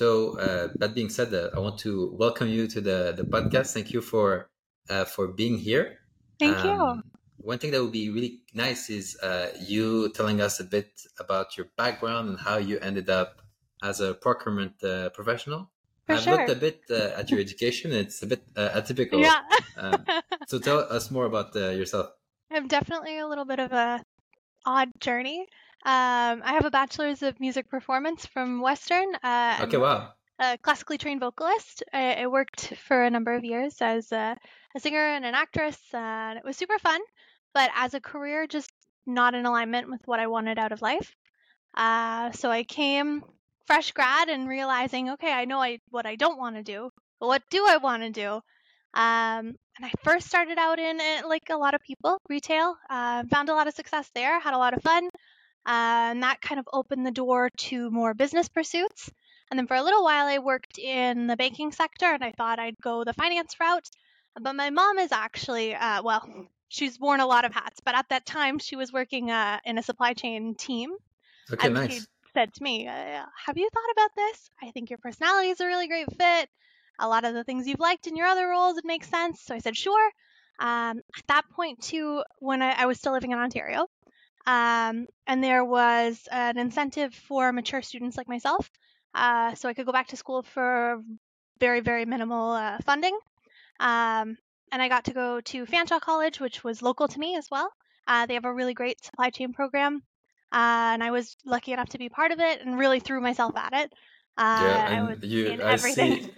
So uh, that being said, uh, I want to welcome you to the the podcast. Thank you for uh, for being here. Thank um, you. One thing that would be really nice is uh, you telling us a bit about your background and how you ended up as a procurement uh, professional. For I've sure. looked a bit uh, at your education. It's a bit atypical. Yeah. um, so tell us more about yourself. I'm definitely a little bit of a odd journey. Um, I have a bachelor's of music performance from Western. Uh, okay, wow. A classically trained vocalist. I, I, worked for a number of years as a, a singer and an actress, and it was super fun. But as a career, just not in alignment with what I wanted out of life. Uh, so I came fresh grad and realizing, okay, I know I, what I don't want to do, but what do I want to do? Um, and I first started out in like a lot of people, retail. Uh, found a lot of success there, had a lot of fun. Uh, and that kind of opened the door to more business pursuits. And then for a little while, I worked in the banking sector and I thought I'd go the finance route. But my mom is actually, uh, well, she's worn a lot of hats, but at that time, she was working uh, in a supply chain team. Okay, and nice. She said to me, uh, Have you thought about this? I think your personality is a really great fit. A lot of the things you've liked in your other roles, it makes sense. So I said, Sure. Um, at that point, too, when I, I was still living in Ontario, um, and there was an incentive for mature students like myself. Uh, so I could go back to school for very, very minimal uh, funding. Um, and I got to go to Fanshawe College, which was local to me as well. Uh, they have a really great supply chain program. Uh, and I was lucky enough to be part of it and really threw myself at it. Uh, yeah, and you, I see,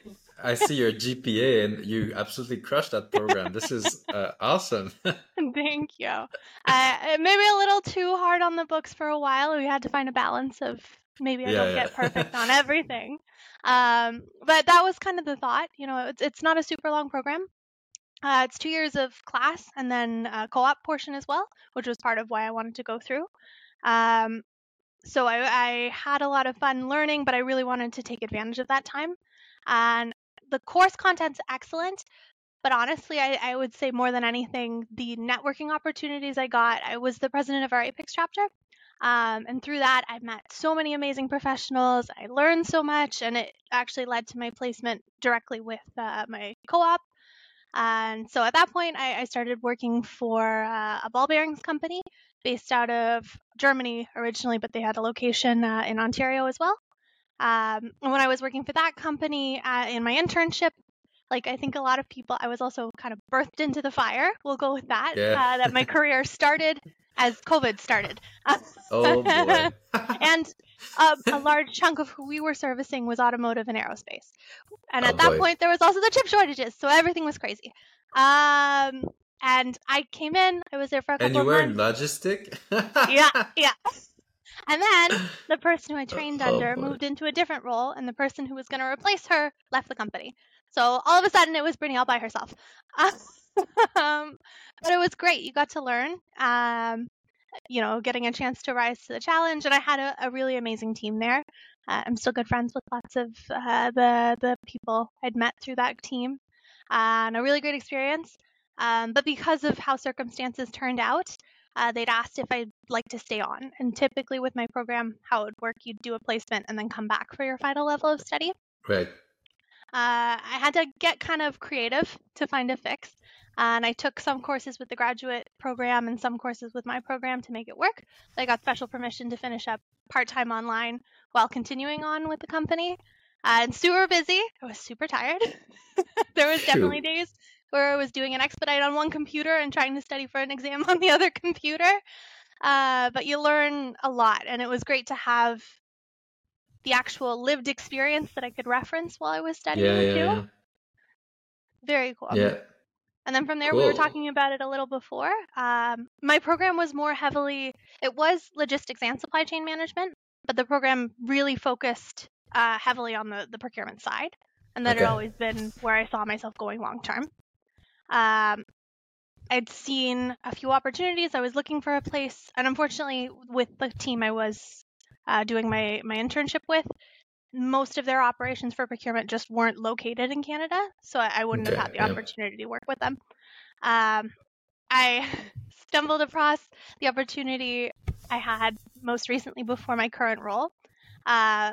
I see your GPA, and you absolutely crushed that program. this is uh, awesome. Thank you. Uh, maybe a little too hard on the books for a while. We had to find a balance of maybe I Yeah, don't yeah. get perfect on everything. Um, but that was kind of the thought. You know, it's it's not a super long program. Uh, it's two years of class and then a co-op portion as well, which was part of why I wanted to go through. Um, so I, I had a lot of fun learning, but I really wanted to take advantage of that time. And the course content's excellent, but honestly, I, I would say more than anything, the networking opportunities I got. I was the president of our APICS chapter. Um, and through that, I met so many amazing professionals. I learned so much, and it actually led to my placement directly with uh, my co op. And so at that point, I, I started working for uh, a ball bearings company based out of Germany originally, but they had a location uh, in Ontario as well. Um, and when I was working for that company uh, in my internship, like I think a lot of people, I was also kind of birthed into the fire. We'll go with that. Yeah. Uh, that my career started as COVID started. Oh boy. and uh, a large chunk of who we were servicing was automotive and aerospace. And Oh, at that boy. point, there was also the chip shortages, so everything was crazy. Um, and I came in. I was there for a couple and you were in logistic? Yeah, yeah. And then the person who I trained Oh, under boy. moved into a different role, and the person who was going to replace her left the company. So all of a sudden, it was Brittany all by herself. um, but it was great. You got to learn. Um, you know, getting a chance to rise to the challenge, and I had a, a really amazing team there. Uh, I'm still good friends with lots of uh, the the people I'd met through that team, uh, and a really great experience. Um, but because of how circumstances turned out, uh, they'd asked if I'd like to stay on. And typically, with my program, how it would work, you'd do a placement and then come back for your final level of study. right. Uh, I had to get kind of creative to find a fix. And I took some courses with the graduate program and some courses with my program to make it work. I got special permission to finish up part time online while continuing on with the company. Uh, and super busy. I was super tired. there was definitely days where I was doing an expedite on one computer and trying to study for an exam on the other computer. Uh, but you learn a lot, and it was great to have the actual lived experience that I could reference while I was studying Yeah, yeah, too. yeah. Very cool. Yeah. And then from there, we were talking about it a little before. Um, my program was more heavily, it was logistics and supply chain management, but the program really focused uh, heavily on the, the procurement side. And that had always been where I saw myself going long term. Um, I'd seen a few opportunities. I was looking for a place, and unfortunately, with the team I was uh, doing my, my internship with, most of their operations for procurement just weren't located in Canada, so I, I wouldn't Okay, have had the yeah. opportunity to work with them. Um, I stumbled across the opportunity I had most recently before my current role. Uh,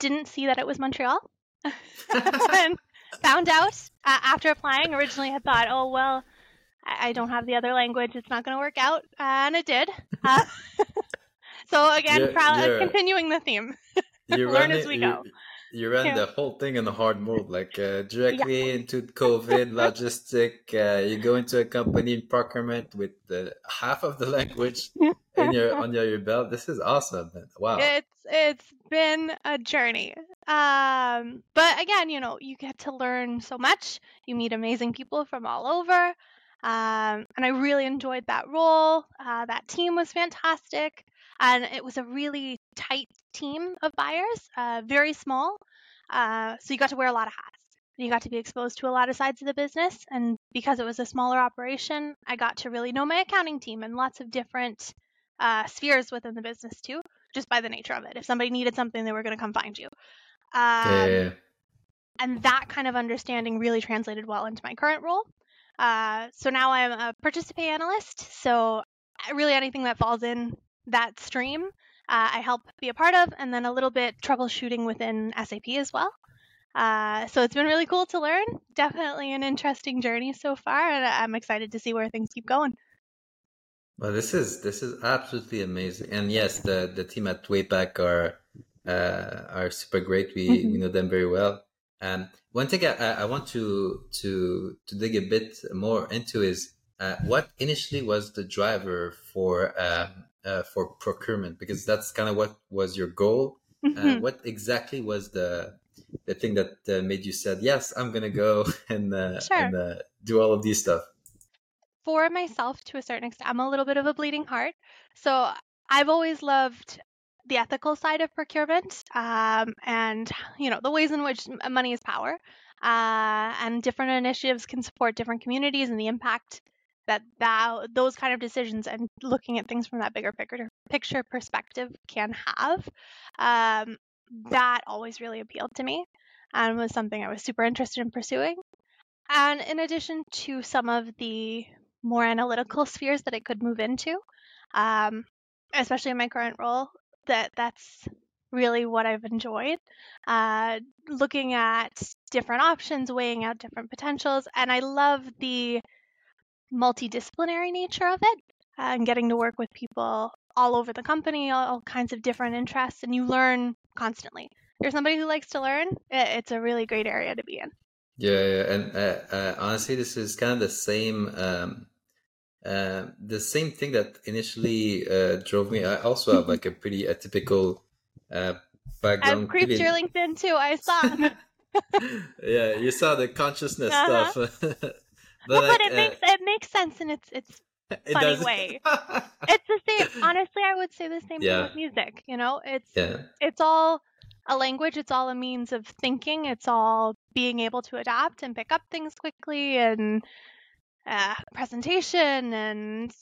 didn't see that it was Montreal. and found out uh, after applying. Originally, had thought, oh well, I, I don't have the other language; it's not going to work out, and it did. Uh, so again, You're- proud, you're- continuing the theme. You Learn run as we you- go. You ran Yeah. the whole thing in the hard mode, like uh, directly into COVID logistic. Uh, you go into a company in procurement with uh, half of the language in your on your, your belt. This is awesome. Wow. It's it's been a journey. Um, but again, you know, you get to learn so much. You meet amazing people from all over. Um, and I really enjoyed that role. Uh, that team was fantastic. And it was a really tight team of buyers, uh, very small. Uh, so you got to wear a lot of hats. You got to be exposed to a lot of sides of the business. And because it was a smaller operation, I got to really know my accounting team and lots of different uh, spheres within the business too, just by the nature of it. If somebody needed something, they were going to come find you. Um, yeah, and that kind of understanding really translated well into my current role. Uh, so now I'm a pay analyst. So uh, really anything that falls in that stream, uh, I help be a part of, and then a little bit troubleshooting within SAP as well. Uh, so it's been really cool to learn. Definitely an interesting journey so far, and I'm excited to see where things keep going. Well, this is this is absolutely amazing. And yes, the the team at Wayback are uh, are super great. We Mhm. we know them very well. Um, one thing I, I want to to to dig a bit more into is uh, what initially was the driver for um, uh, for procurement because that's kind of what was your goal. Uh, Mhm. what exactly was the the thing that uh, made you said yes, I'm gonna go and uh, Sure. and uh, do all of these stuff. for myself to a certain extent i'm a little bit of a bleeding heart so i've always loved the ethical side of procurement um, and you know the ways in which money is power uh, and different initiatives can support different communities and the impact that, that those kind of decisions and looking at things from that bigger picture, picture perspective can have um, that always really appealed to me and was something i was super interested in pursuing. And in addition to some of the more analytical spheres that it could move into, um, especially in my current role, that that's really what I've enjoyed. Uh, looking at different options, weighing out different potentials, and I love the multidisciplinary nature of it uh, and getting to work with people all over the company, all, all kinds of different interests, and you learn constantly. If you're somebody who likes to learn, it, it's a really great area to be in. Yeah, yeah, and uh, uh, honestly, this is kind of the same, um, uh, the same thing that initially uh, drove me. I also have like a pretty atypical uh, background. I've creeped your LinkedIn too. I saw. yeah, you saw the consciousness Uh-huh. stuff, but, well, like, but it uh, makes it makes sense in its its it funny does- way. it's the same. Honestly, I would say the same Yeah. thing with music. You know, it's yeah, it's all a language. It's all a means of thinking. It's all being able to adapt and pick up things quickly and uh, presentation and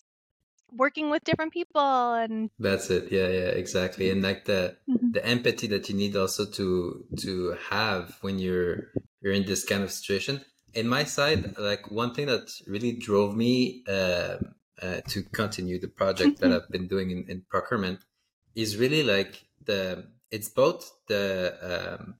working with different people and that's it. Yeah, yeah, exactly. And like the Mhm. the empathy that you need also to to have when you're you're in this kind of situation. In my side, like one thing that really drove me uh, uh, to continue the project that I've been doing in, in procurement is really like the it's both the um,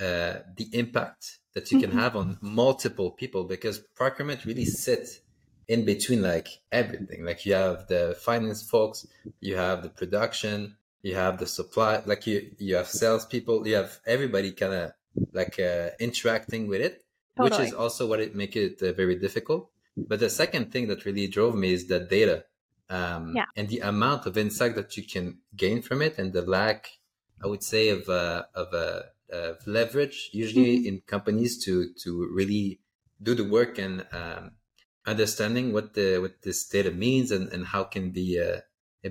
uh, the impact that you can Mhm. have on multiple people because procurement really sits in between like everything. Like you have the finance folks, you have the production, you have the supply, like you you have salespeople, you have everybody kind of like uh, interacting with it, which is also what it make it uh, very difficult. But the second thing that really drove me is the data, um, Yeah. and the amount of insight that you can gain from it, and the lack, I would say, of uh, of uh, leverage usually Mhm. in companies to to really do the work and um, understanding what the what this data means and, and how can be uh,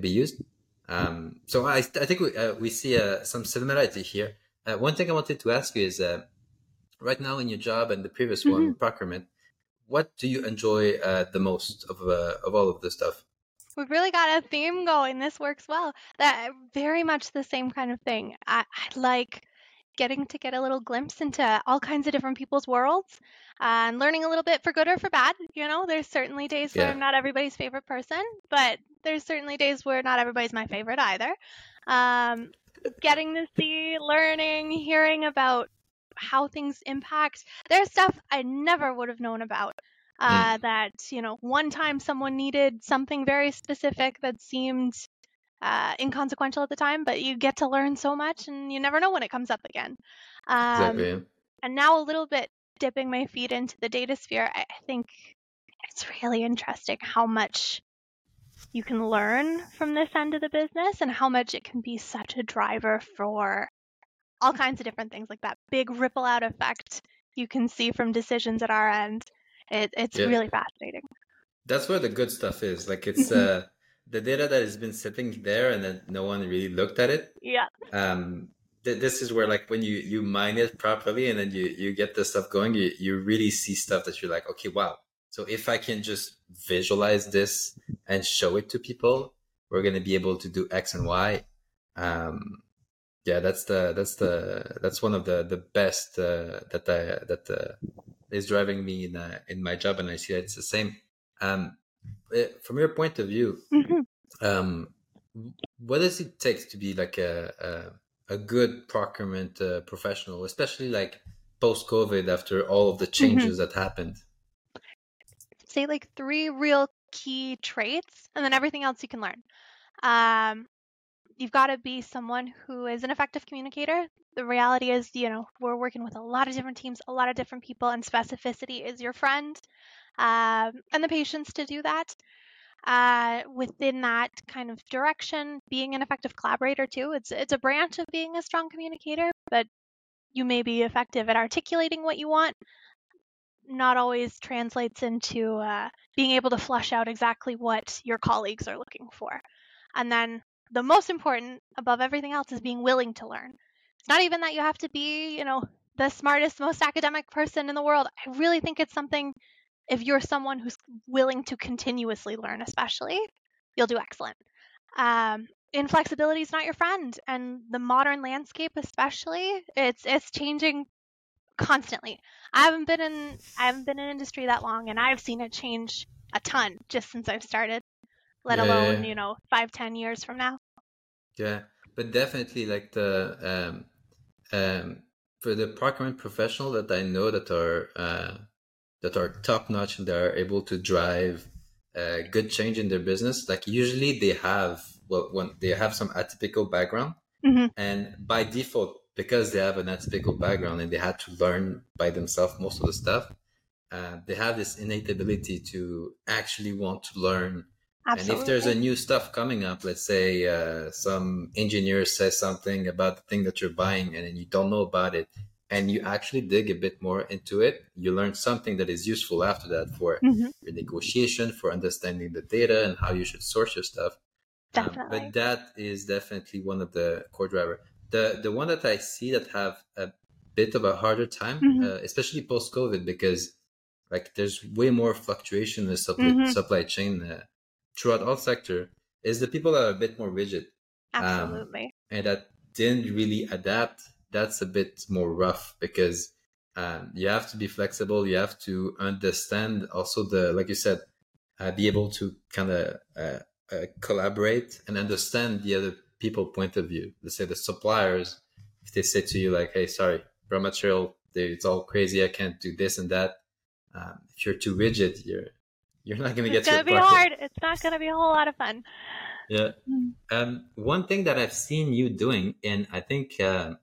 be used. Um, so I, I think we, uh, we see uh, some similarity here. Uh, one thing I wanted to ask you is, right now in your job and the previous one, procurement, what do you enjoy uh, the most of uh, of all of this stuff? We've really got a theme going. This works well. That very much the same kind of thing. I, I like getting to get a little glimpse into all kinds of different people's worlds and learning a little bit for good or for bad. You know, there's certainly days where I'm not everybody's favorite person, but there's certainly days where not everybody's my favorite either. Um, getting to see, learning, hearing about how things impact. There's stuff I never would have known about. Uh, That, you know, one time someone needed something very specific that seemed uh, inconsequential at the time, but you get to learn so much and you never know when it comes up again. Um, Exactly. and now a little bit dipping my feet into the data sphere, I think it's really interesting how much you can learn from this end of the business and how much it can be such a driver for all kinds of different things like that big ripple out effect you can see from decisions at our end. It, it's Yeah. really fascinating. That's where the good stuff is. Like it's Mhm. uh the data that has been sitting there and then no one really looked at it. Yeah. Um th- this is where like when you you mine it properly and then you you get the stuff going, you you really see stuff that you're like, okay, wow. So if I can just visualize this and show it to people, we're gonna be able to do X and Y. Um yeah, that's the that's the that's one of the the best uh, that I that uh, is driving me in uh, in my job, and I see that it's the same. Um, from your point of view, Mhm. um, what does it take to be like a a, a good procurement uh, professional, especially like post COVID after all of the changes that happened? say like three real key traits and then everything else you can learn um, you've got to be someone who is an effective communicator. The reality is you know we're working with a lot of different teams a lot of different people and specificity is your friend um, and the patience to do that uh, within that kind of direction. Being an effective collaborator too it's it's a branch of being a strong communicator but you may be effective at articulating what you want. Not always translates into uh, being able to flush out exactly what your colleagues are looking for. And then the most important above everything else is being willing to learn. It's not even that you have to be, you know, the smartest, most academic person in the world. I really think it's something if you're someone who's willing to continuously learn, especially, you'll do excellent. Um, inflexibility is not your friend, and the modern landscape, especially, it's it's changing constantly. I haven't been in I haven't been in industry that long, and I've seen it change a ton just since I've started. Let Yeah, alone yeah. you know five ten years from now. Yeah, but definitely like the um, um, for the procurement professional that I know that are uh, that are top notch and they are able to drive uh, good change in their business. Like usually they have well when they have some atypical background, Mhm. and by default because they have an atypical background and they had to learn by themselves most of the stuff, uh, they have this innate ability to actually want to learn Absolutely. and if there's a new stuff coming up, let's say uh, some engineer says something about the thing that you're buying and then you don't know about it, and you actually dig a bit more into it, you learn something that is useful after that for Mhm. your negotiation, for understanding the data and how you should source your stuff. Um, but that is definitely one of the core driver. The the one that I see that have a bit of a harder time, Mhm. uh, especially post COVID, because like there's way more fluctuation in the supply, Mhm. supply chain uh, throughout all sector, is the people that are a bit more rigid um, Absolutely. and that didn't really adapt. That's a bit more rough because um, you have to be flexible. You have to understand also the like you said, uh, be able to kind of uh, uh, collaborate and understand the other people point of view let's say the suppliers if they say to you like hey sorry raw material they- it's all crazy i can't do this and that um, if you're too rigid you're you're not going to get It's gonna be hard. It's not gonna be a whole lot of fun. yeah Mm. um, one thing that i've seen you doing and i think uh,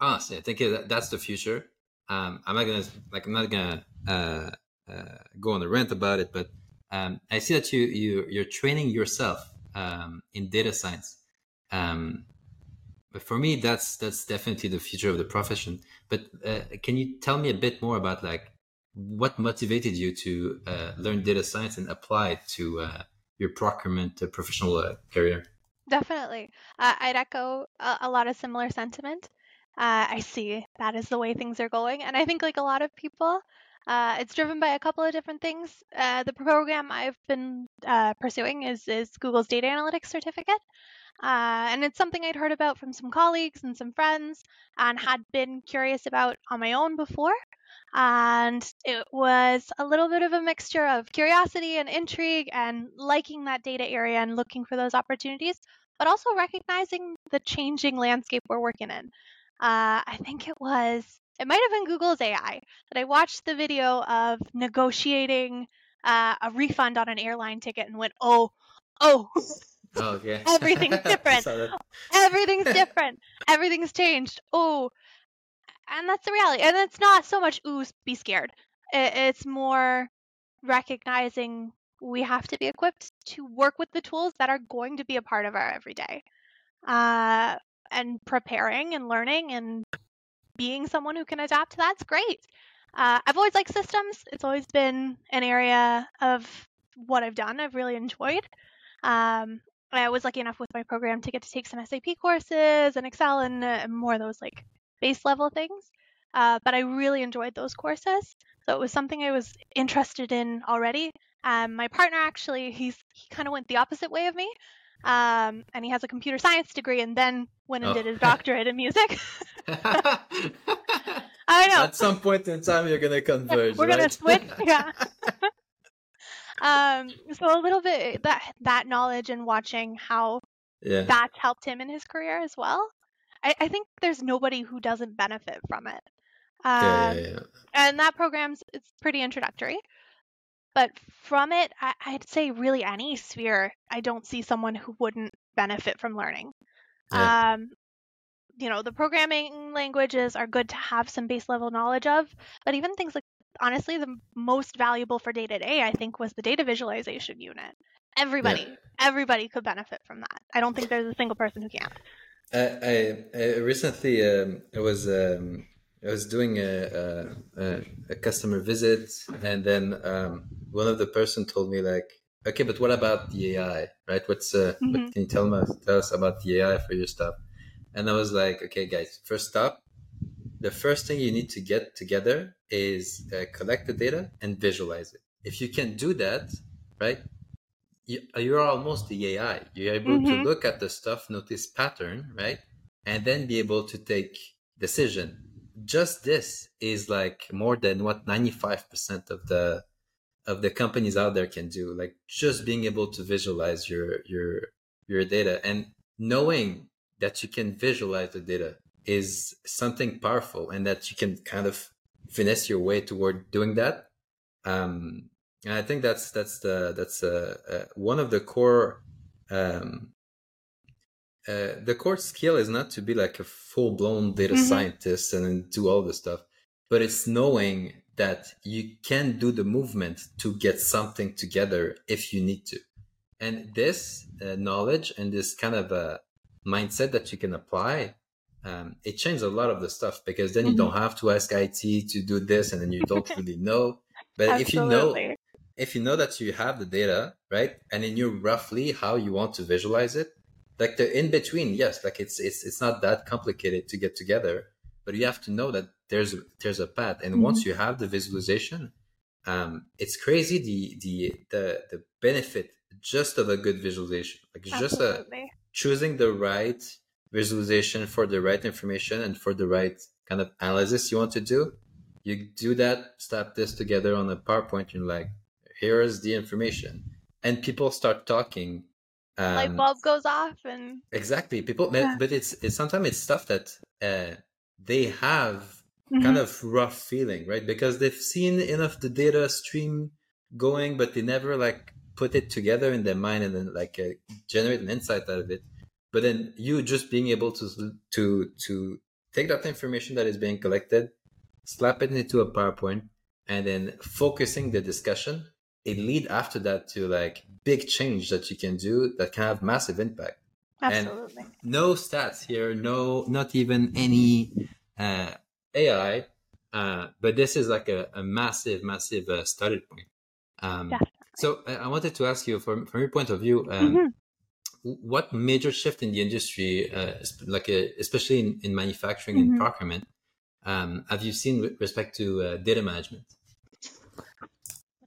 honestly i think that that's the future um, i'm not gonna like i'm not gonna uh, uh, go on a rant about it but um, i see that you you you're training yourself um, in data science um, but for me that's that's definitely the future of the profession but uh, can you tell me a bit more about like what motivated you to uh, learn data science and apply it to uh, your procurement uh, professional uh, career Definitely. Uh, I'd echo a, a lot of similar sentiment. I see that is the way things are going. And I think, like a lot of people, uh, it's driven by a couple of different things. Uh, the program I've been uh, pursuing is, is Google's data analytics certificate. And it's something I'd heard about from some colleagues and some friends and had been curious about on my own before. And it was a little bit of a mixture of curiosity and intrigue and liking that data area and looking for those opportunities but also recognizing the changing landscape we're working in. Uh, I think it was, it might have been Google's AI that I watched the video of negotiating uh, a refund on an airline ticket and went, oh, oh, Oh, okay. Everything's different. Everything's different. Everything's changed. Oh, and that's the reality. And it's not so much, ooh, be scared. It's more recognizing we have to be equipped to work with the tools that are going to be a part of our everyday. Uh, and preparing and learning and being someone who can adapt that's great. Uh, I've always liked systems. It's always been an area of what I've done. I've really enjoyed. Um, I was lucky enough with my program to get to take some SAP courses and Excel and uh, more of those like base level things. Uh, but I really enjoyed those courses. So it was something I was interested in already. Um, my partner actually, he's he kind of went the opposite way of me. Um, and he has a computer science degree and then went and Oh. did his doctorate in music. I know. At some point in time, you're gonna converge. we're gonna switch, yeah. um, so a little bit that that knowledge and watching how yeah. that's helped him in his career as well. I, I think there's nobody who doesn't benefit from it. Um, yeah, yeah, yeah. and that program's it's pretty introductory. But from it, I, I'd say really any sphere, I don't see someone who wouldn't benefit from learning. Um, you know, the programming languages are good to have some base level knowledge of, but even things like honestly, the most valuable for day to day, I think, was the data visualization unit. Everybody, everybody could benefit from that. I don't think there's a single person who can't. I, I, I recently um, I was um, I was doing a, a, a, customer visit, and then um, one of the person told me like, okay, but what about the AI, right? What's uh, what Mhm. can you tell us tell us about the AI for your stuff? And I was like, okay, guys, first stop. the first thing you need to get together is uh, collect the data and visualize it. If you can do that, right, you're almost the AI. You're able to Mhm. look at the stuff, notice pattern, right, and then be able to take decision. Just this is like more than what 95% of the of the companies out there can do. Like just being able to visualize your your your data and knowing that you can visualize the data is something powerful and that you can kind of finesse your way toward doing that. Um, and I think that's that's the that's uh, uh, one of the core um, uh, the core skill is not to be like a full blown data Mhm. scientist and do all the stuff, but it's knowing that you can do the movement to get something together if you need to. And this uh, knowledge and this kind of uh, mindset that you can apply, um, it changes a lot of the stuff because then you Mhm. don't have to ask IT to do this and then you don't really know. But if you know. If you know that you have the data, right, and you you roughly how you want to visualize it, like the in between, yes, like it's it's it's not that complicated to get together, but you have to know that there's there's a path, and once you have the visualization, um, it's crazy the the the the benefit just of a good visualization, like just a choosing the right visualization for the right information and for the right kind of analysis you want to do. You do that, slap this together on a PowerPoint, and like, here's the information, and people start talking. Um, Light bulb goes off and Exactly, people, but- Yeah. but it's it's sometimes it's stuff that uh, they have Mhm. kind of rough feeling, right? Because they've seen enough the data stream going, but they never like put it together in their mind and then like uh, generate an insight out of it. But then you just being able to to to take that information that is being collected, slap it into a PowerPoint, and then focusing the discussion, it lead after that to like big change that you can do that can have massive impact and- absolutely. no stats here no not even any uh, ai uh, but this is like a, a massive massive uh, starting point um, Definitely. so I, I wanted to ask you from, from your point of view um, Mhm. what major shift in the industry uh, like uh, especially in, in manufacturing and Mhm. procurement um, have you seen with respect to uh, data management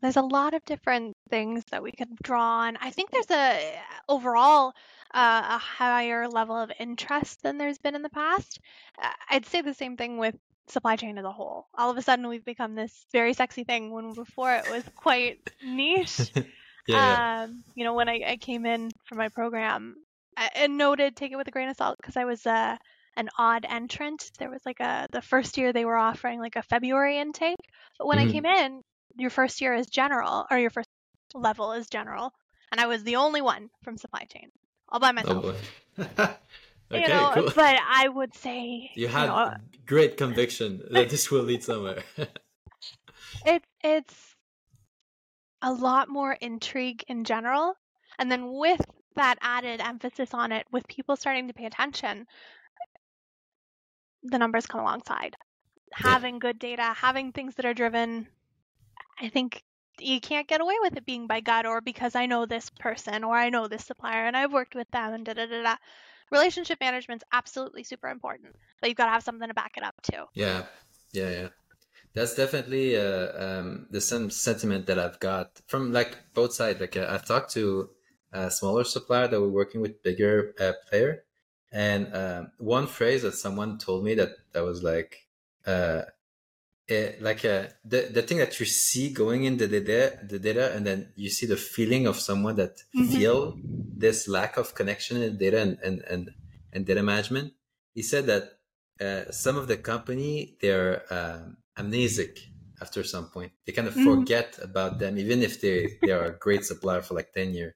There's a lot of different things that we could draw on. I think there's a overall uh, a higher level of interest than there's been in the past. Uh, I'd say the same thing with supply chain as a whole. All of a sudden, we've become this very sexy thing when before it was quite niche. yeah. Um, you know, when I, I came in for my program, and noted, take it with a grain of salt because I was uh, an odd entrant. There was like a the first year they were offering like a February intake, but when Mhm. I came in, your first year as general or your first level as general, and I was the only one from supply chain, all by Oh myself. boy. okay, you know, cool. but I would say you had know, uh great conviction that this will lead somewhere. it it's a lot more intrigue in general, and then with that added emphasis on it, with people starting to pay attention, the numbers come alongside. Having good data, having things that are driven, I think you can't get away with it being by God or because I know this person or I know this supplier and I've worked with them and da da da da. Relationship management's absolutely super important, but you've got to have something to back it up too. yeah, yeah, yeah. That's definitely uh, um, the same sentiment that I've got from like both sides. Like uh, I've talked to a smaller supplier that we're working with bigger uh, player, and um, one phrase that someone told me that that was like, uh, it, like uh, the the thing that you see going in the data, the data, and then you see the feeling of someone that Mhm. feel this lack of connection in data and and and, and data management. He said that uh, some of the company they're um, amnesic after some point. They kind of Mhm. forget about them, even if they they are a great supplier for like ten years.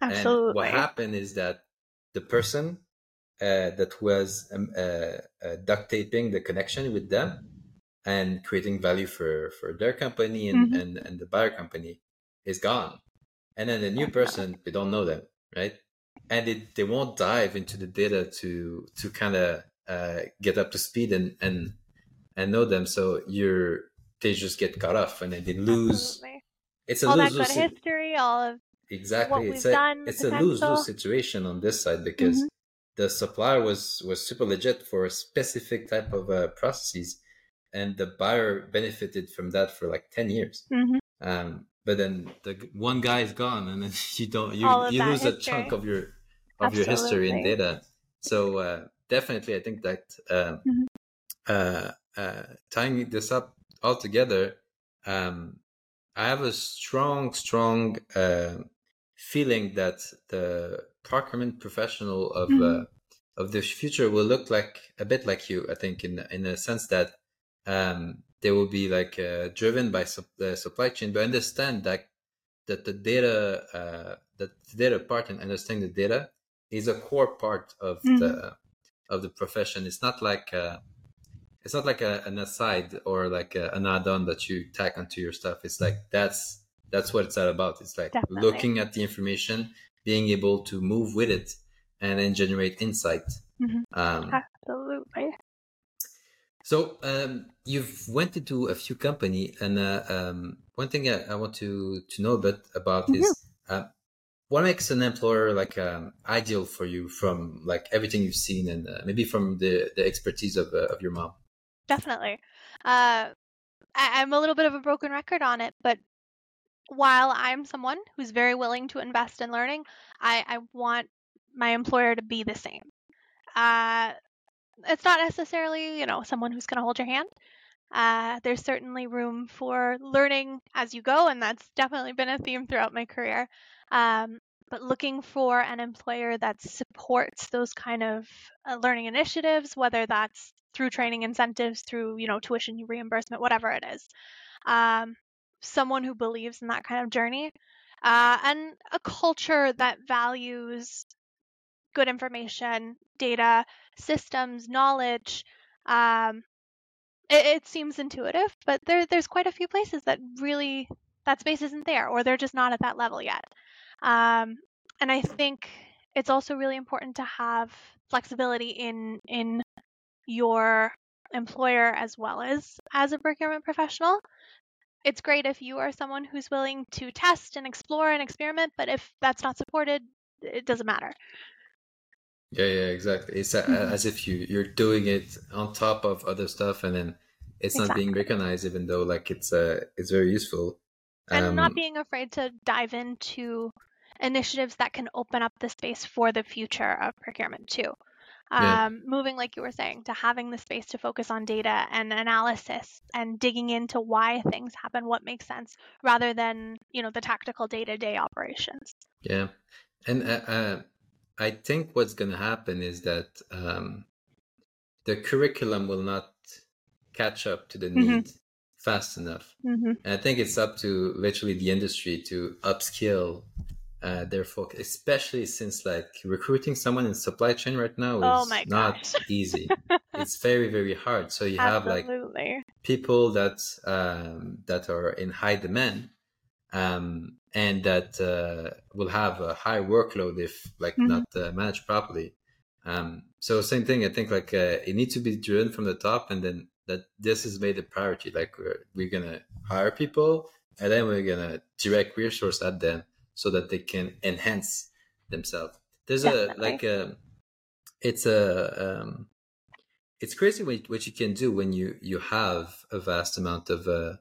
Absolutely. And what happened is that the person uh, that was um, uh, uh, duct taping the connection with them and creating value for, for their company and, Mhm. and, and the buyer company is gone. And then the new person, they don't know them, right? And it, they won't dive into the data to to kind of uh, get up to speed and, and and know them. So you're they just get cut off and then they lose. Absolutely. It's a all lose good lose. history, all of Exactly. It's a done, it's a lose lose situation on this side because Mhm. the supplier was was super legit for a specific type of uh, processes, and the buyer benefited from that for like ten years. Mhm. Um, but then the one guy is gone, and then you don't you you lose a chunk of your of your history and data. So uh, definitely, I think that um, Mhm. uh, uh, tying this up all together, um, I have a strong, strong uh, feeling that the procurement professional of uh, Mhm. of the future will look like a bit like you. I think in in a sense that um, they will be like uh, driven by sup- the supply chain, but understand that that the data uh, that the data part and understanding the data is a core part of the of the profession. It's not like uh, it's not like a, an aside or like a, an add-on that you tack onto your stuff. It's like that's that's what it's all about. It's like Definitely. looking at the information, being able to move with it, and then generate insight. Mhm. Um, Absolutely. So um, you've went into a few company, and uh, um, one thing I, I want to to know a bit about is uh, what makes an employer like um, ideal for you from like everything you've seen, and uh, maybe from the the expertise of uh, of your mom. Definitely. Uh, I, I'm a little bit of a broken record on it, but while I'm someone who's very willing to invest in learning, I, I want my employer to be the same. Uh, it's not necessarily, you know, someone who's going to hold your hand. Uh, there's certainly room for learning as you go, and that's definitely been a theme throughout my career. Um, but looking for an employer that supports those kind of uh, learning initiatives, whether that's through training incentives, through you know tuition reimbursement, whatever it is. Um, someone who believes in that kind of journey, uh, and a culture that values good information, data, systems, knowledge. Um, it, it seems intuitive, but there, there's quite a few places that really that space isn't there, or they're just not at that level yet. Um, and I think it's also really important to have flexibility in in your employer as well as as a procurement professional. It's great if you are someone who's willing to test and explore and experiment, but if that's not supported, it doesn't matter. Yeah, yeah, exactly. It's a, Mhm. as if you you're doing it on top of other stuff, and then it's not being recognized, even though like it's uh it's very useful. and Um, not being afraid to dive into initiatives that can open up the space for the future of procurement too. Yeah. Um, moving, like you were saying, to having the space to focus on data and analysis and digging into why things happen, what makes sense, rather than you know the tactical day-to-day operations. Yeah, and uh, uh, I think what's going to happen is that um, the curriculum will not catch up to the Mhm. need fast enough. hmm And I think it's up to literally the industry to upskill uh, their folk, especially since like recruiting someone in supply chain right now Oh is my not easy. it's very very hard. So you have like people that um, that are in high demand um, and that uh, will have a high workload if like Mhm. not uh, managed properly. Um, so same thing. I think like uh, it needs to be driven from the top, and then that this is made a priority. Like we're, we're gonna hire people, and then we're gonna direct resource at them so that they can enhance themselves. There's a like a it's a um, it's crazy what, what you can do when you you have a vast amount of uh,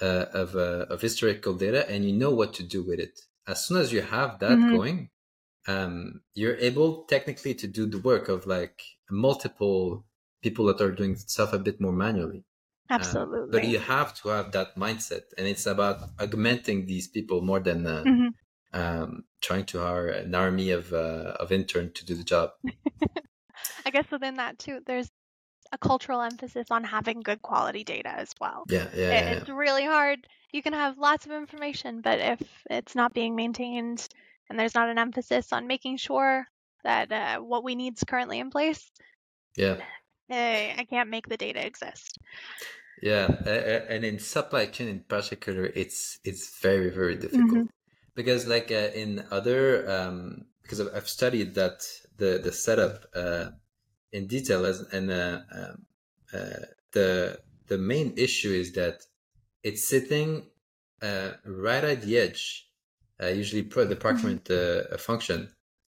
uh, of uh, of historical data and you know what to do with it. As soon as you have that Mhm. going, um, you're able technically to do the work of like multiple people that are doing stuff a bit more manually. Um, Absolutely. but you have to have that mindset, and it's about augmenting these people more than uh, Mhm. um, trying to hire an army of uh, of intern to do the job. I guess within that too, there's a cultural emphasis on having good quality data as well. Yeah, yeah, It- yeah. It's really hard. You can have lots of information, but if it's not being maintained and there's not an emphasis on making sure that uh, what we need is currently in place, yeah. eh, I can't make the data exist. Yeah, and in supply chain in particular, it's it's very very difficult because like uh, in other um, because I've, I've studied that the the setup uh, in detail as and uh, um, uh, the the main issue is that it's sitting uh, right at the edge, uh, usually per the department uh, function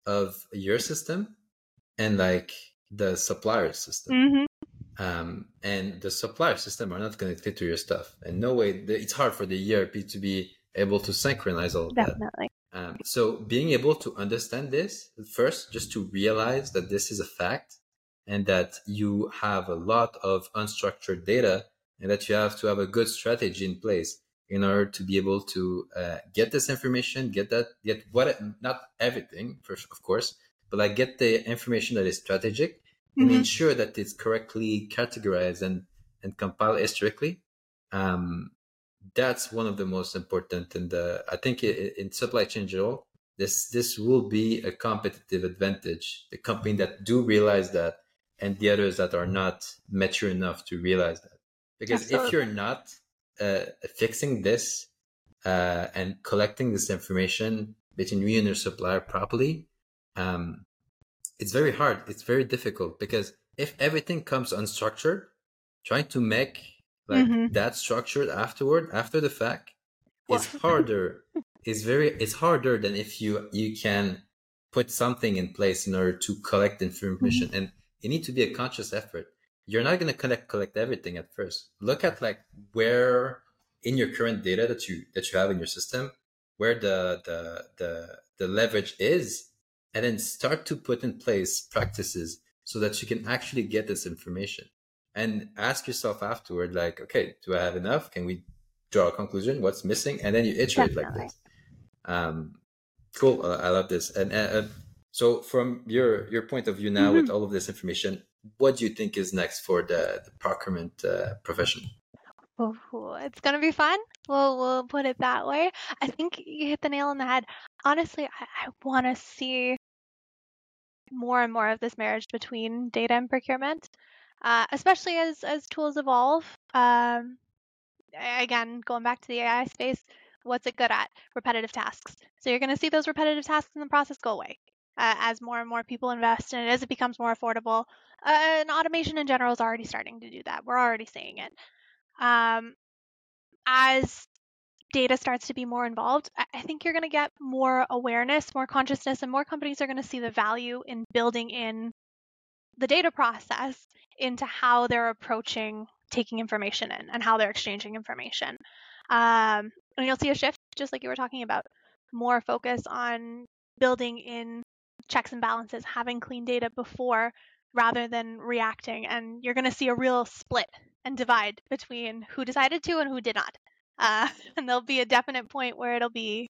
of your system and like the supplier system hmm um, and the supplier system are not connected to your stuff. And no way, it's hard for the ERP to be able to synchronize all of that. Definitely. Um, so being able to understand this first, just to realize that this is a fact and that you have a lot of unstructured data and that you have to have a good strategy in place in order to be able to uh, get this information, get that, get what, not everything, first, of course, but like get the information that is strategic and Mhm. ensure that it's correctly categorized and, and compiled historically. Um, that's one of the most important. And I think i- in supply chain in general, this this will be a competitive advantage. The company that do realize that, and the others that are not mature enough to realize that. Because if you're not uh, fixing this uh, and collecting this information between you and your supplier properly, um, it's very hard. It's very difficult because if everything comes unstructured, trying to make like Mhm. that structured afterward, after the fact, is harder. it's very it's harder than if you you can put something in place in order to collect information, Mm-hmm. and it need to be a conscious effort. You're not going to collect collect everything at first. Look at like where in your current data that you that you have in your system, where the the the the leverage is, and then start to put in place practices so that you can actually get this information and ask yourself afterward like okay do i have enough can we draw a conclusion what's missing and then you iterate like Definitely. this um cool uh, i love this and uh, so from your your point of view now with all of this information what do you think is next for the, the procurement uh, profession Ooh, it's gonna be fun. We'll we'll put it that way. I think you hit the nail on the head. Honestly, I, I want to see more and more of this marriage between data and procurement, uh, especially as as tools evolve. Um, again, going back to the AI space, what's it good at? Repetitive tasks. So you're going to see those repetitive tasks in the process go away uh, as more and more people invest in it, as it becomes more affordable. Uh, and automation in general is already starting to do that. We're already seeing it. Um, as data starts to be more involved, I think you're going to get more awareness, more consciousness, and more companies are going to see the value in building in the data process into how they're approaching taking information in and how they're exchanging information. Um, and you'll see a shift, just like you were talking about, more focus on building in checks and balances, having clean data before rather than reacting. And you're going to see a real split and divide between who decided to and who did not. Uh, and there'll be a definite point where it'll be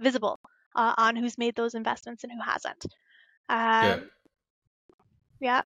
visible uh, on who's made those investments and who hasn't. Um, yeah. yeah.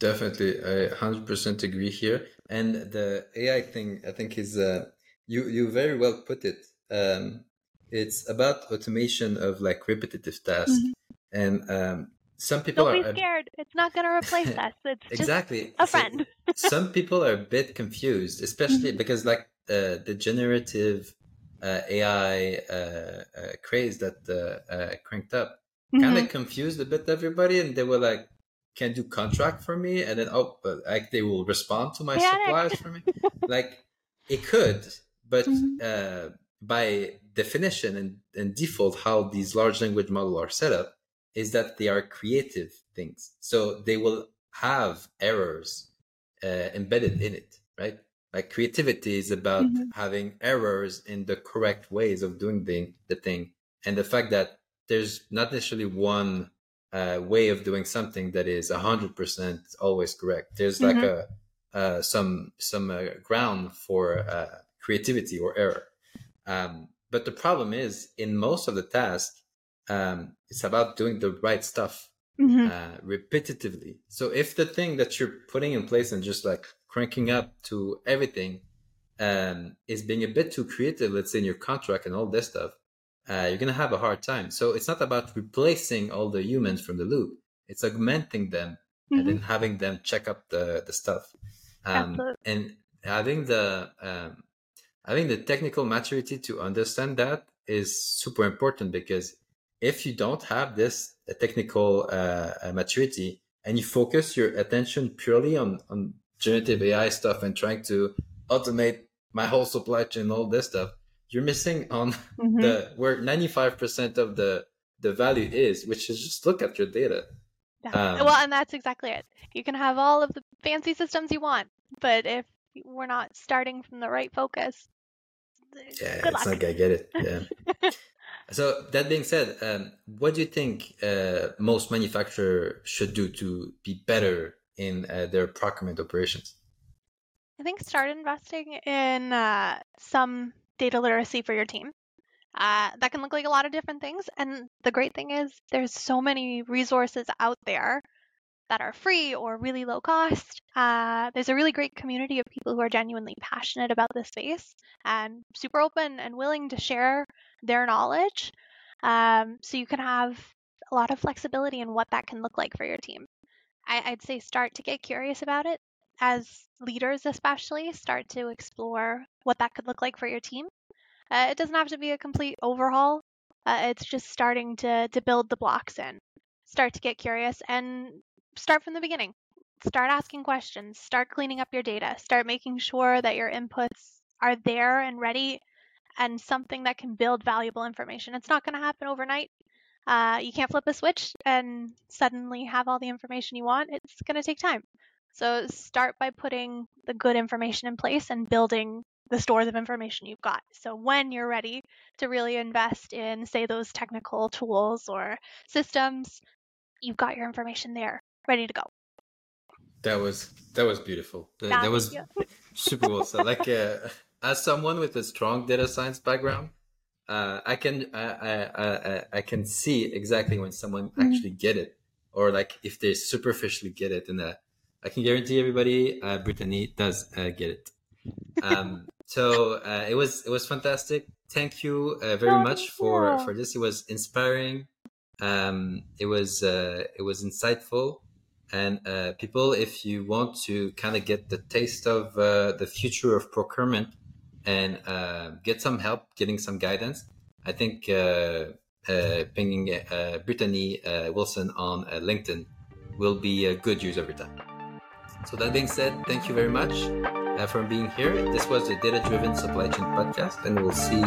Definitely, I 100% agree here. And the AI thing, I think, is uh, you you very well put it. Um, it's about automation of like repetitive tasks, Mhm. And um, some people Don't are be a- scared. It's not going to replace us. It's just exactly a So friend. some people are a bit confused, especially Mm-hmm. because like uh, the generative uh, AI uh, uh, craze that uh, cranked up kind of confused a bit everybody, and they were like, "Can do contract for me?" And then oh, but like they will respond to my Panic. suppliers for me. like it could, but Mhm. uh, by definition and, and default, how these large language models are set up is that they are creative things. So they will have errors uh, embedded in it, right? Like creativity is about Mhm. having errors in the correct ways of doing the, the thing. And the fact that there's not necessarily one uh, way of doing something that is 100% always correct. There's like a uh, some some uh, ground for uh, creativity or error. Um, but the problem is, in most of the tasks, um, it's about doing the right stuff Mhm. uh, repetitively. So if the thing that you're putting in place and just like cranking up to everything um, is being a bit too creative, let's say in your contract and all this stuff, uh, you're gonna have a hard time. So it's not about replacing all the humans from the loop; it's augmenting them and Mhm. then having them check up the the stuff. Um, and having the um, having the technical maturity to understand that is super important because if you don't have this uh, technical uh, uh, maturity and you focus your attention purely on on generative AI stuff and trying to automate my whole supply chain, all this stuff, you're missing on Mhm. the where 95% of the the value is, which is just look at your data. Um, well, and that's exactly it. You can have all of the fancy systems you want, but if we're not starting from the right focus, Yeah, it's luck. not gonna get it. Yeah. so that being said, um, what do you think uh, most manufacturer should do to be better in uh, their procurement operations? I think start investing in uh, some data literacy for your team. Uh, that can look like a lot of different things. And the great thing is, there's so many resources out there that are free or really low cost. Uh, there's a really great community of people who are genuinely passionate about this space and super open and willing to share their knowledge. Um, so you can have a lot of flexibility in what that can look like for your team. I, I'd say start to get curious about it as leaders, especially, start to explore what that could look like for your team. Uh, it doesn't have to be a complete overhaul. Uh, it's just starting to to build the blocks in. Start to get curious and start from the beginning. Start asking questions. Start cleaning up your data. Start making sure that your inputs are there and ready and something that can build valuable information. It's not going to happen overnight. Uh, you can't flip a switch and suddenly have all the information you want. It's going to take time. So start by putting the good information in place and building the stores of information you've got. So when you're ready to really invest in, say, those technical tools or systems, you've got your information there, ready to go. That was that was beautiful. That, that was super well said. Like uh, as someone with a strong data science background, uh, I can I, I, I, I can see exactly when someone Mhm. actually get it, or like if they superficially get it, and uh, I can guarantee everybody, uh, Brittany does uh, get it. Um, so uh, it was it was fantastic. Thank you uh, very Oh, much thank for you. for this. It was inspiring. Um, it was uh, it was insightful. And uh, people, if you want to kind of get the taste of uh, the future of procurement and uh, get some help, getting some guidance, I think uh, uh, pinging uh, Brittany Wilson on LinkedIn will be a good use your time. So that being said, thank you very much for being here. This was the Data Driven Supply Chain Podcast, and we'll see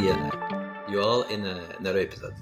you all in another episode.